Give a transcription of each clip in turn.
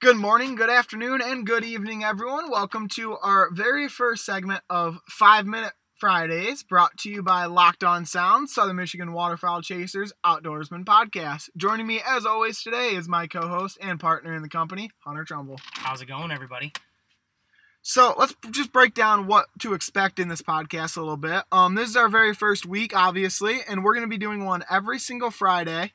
Good morning, good afternoon, and good evening, everyone. Welcome to our very first segment of Five Minute Fridays, brought to you by Locked On Sound, Southern Michigan Waterfowl Chasers Outdoorsman Podcast. Joining me, as always, today is my co host and partner in the company, Hunter Trumbull. How's it going, everybody? So let's just break down what to expect in this podcast a little bit. Um, this is our very first week, obviously, and we're going to be doing one every single Friday.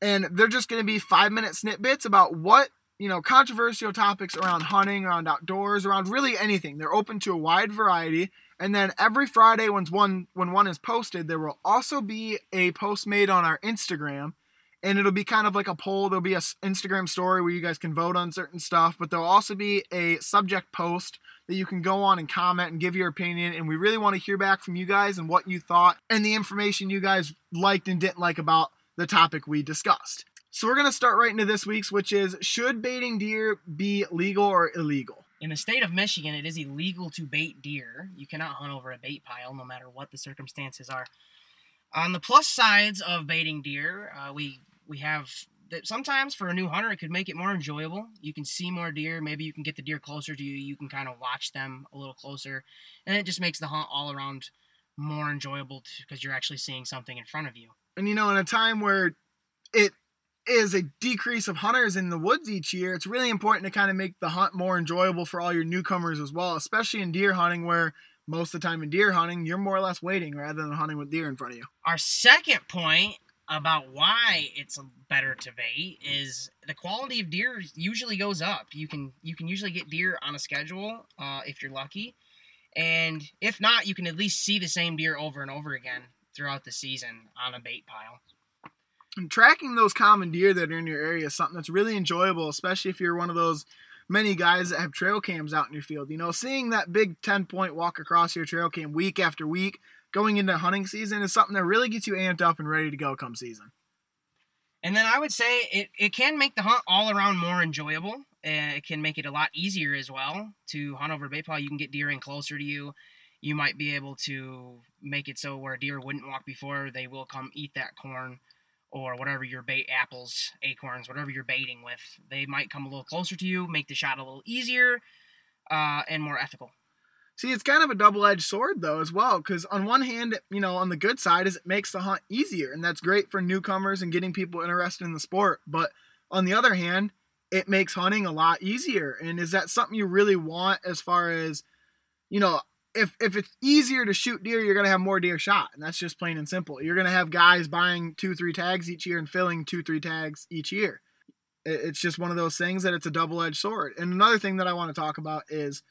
And they're just going to be five minute snippets about what you know, controversial topics around hunting, around outdoors, around really anything. They're open to a wide variety. And then every Friday when one when one is posted, there will also be a post made on our Instagram. And it'll be kind of like a poll. There'll be a Instagram story where you guys can vote on certain stuff, but there'll also be a subject post that you can go on and comment and give your opinion. And we really want to hear back from you guys and what you thought and the information you guys liked and didn't like about the topic we discussed. So we're going to start right into this week's, which is should baiting deer be legal or illegal? In the state of Michigan, it is illegal to bait deer. You cannot hunt over a bait pile, no matter what the circumstances are. On the plus sides of baiting deer, uh, we we have that sometimes for a new hunter, it could make it more enjoyable. You can see more deer. Maybe you can get the deer closer to you. You can kind of watch them a little closer, and it just makes the hunt all around more enjoyable because you're actually seeing something in front of you. And you know, in a time where it is a decrease of hunters in the woods each year, it's really important to kind of make the hunt more enjoyable for all your newcomers as well, especially in deer hunting where most of the time in deer hunting, you're more or less waiting rather than hunting with deer in front of you. Our second point about why it's better to bait is the quality of deer usually goes up. You can you can usually get deer on a schedule uh, if you're lucky, and if not, you can at least see the same deer over and over again throughout the season on a bait pile. And tracking those common deer that are in your area is something that's really enjoyable, especially if you're one of those many guys that have trail cams out in your field. You know, seeing that big 10 point walk across your trail cam week after week going into hunting season is something that really gets you amped up and ready to go come season. And then I would say it, it can make the hunt all around more enjoyable. Uh, it can make it a lot easier as well to hunt over pile. You can get deer in closer to you. You might be able to make it so where deer wouldn't walk before, they will come eat that corn or whatever your bait apples, acorns, whatever you're baiting with, they might come a little closer to you, make the shot a little easier uh, and more ethical. See, it's kind of a double-edged sword though as well, because on one hand, you know, on the good side is it makes the hunt easier, and that's great for newcomers and getting people interested in the sport. But on the other hand, it makes hunting a lot easier. And is that something you really want as far as, you know, if if it's easier to shoot deer, you're gonna have more deer shot, and that's just plain and simple. You're gonna have guys buying two, three tags each year and filling two, three tags each year. It's just one of those things that it's a double edged sword. And another thing that I want to talk about is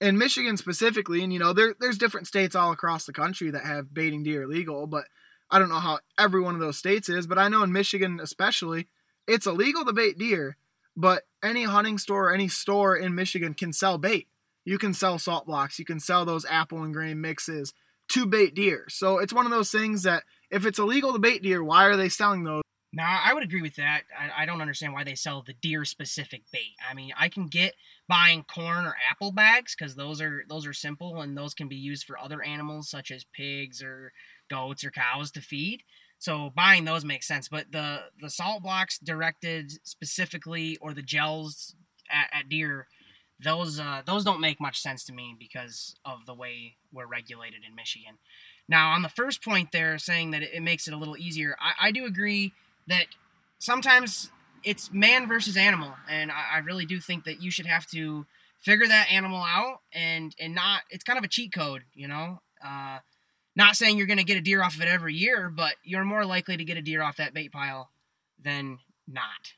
in Michigan specifically, and you know, there, there's different states all across the country that have baiting deer legal, but I don't know how every one of those states is, but I know in Michigan especially, it's illegal to bait deer, but any hunting store or any store in Michigan can sell bait you can sell salt blocks, you can sell those apple and grain mixes to bait deer. So it's one of those things that if it's illegal to bait deer, why are they selling those? Now, I would agree with that. I, I don't understand why they sell the deer specific bait. I mean, I can get buying corn or apple bags because those are those are simple and those can be used for other animals such as pigs or goats or cows to feed. So buying those makes sense. But the the salt blocks directed specifically or the gels at, at deer those uh, those don't make much sense to me because of the way we're regulated in Michigan. Now, on the first point, there saying that it, makes it a little easier. I, I, do agree that sometimes it's man versus animal, and I, I, really do think that you should have to figure that animal out and and not. It's kind of a cheat code, you know. Uh, not saying you're going to get a deer off of it every year, but you're more likely to get a deer off that bait pile than not.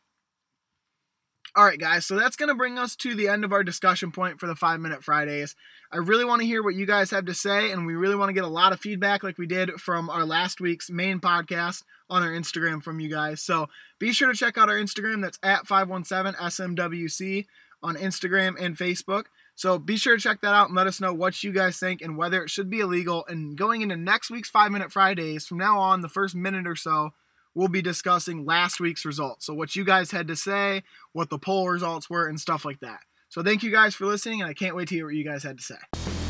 All right, guys, so that's going to bring us to the end of our discussion point for the Five Minute Fridays. I really want to hear what you guys have to say, and we really want to get a lot of feedback like we did from our last week's main podcast on our Instagram from you guys. So be sure to check out our Instagram. That's at 517SMWC on Instagram and Facebook. So be sure to check that out and let us know what you guys think and whether it should be illegal. And going into next week's Five Minute Fridays, from now on, the first minute or so, we'll be discussing last week's results. So what you guys had to say, what the poll results were, and stuff like that. So thank you guys for listening, and I can't wait to hear what you guys had to say.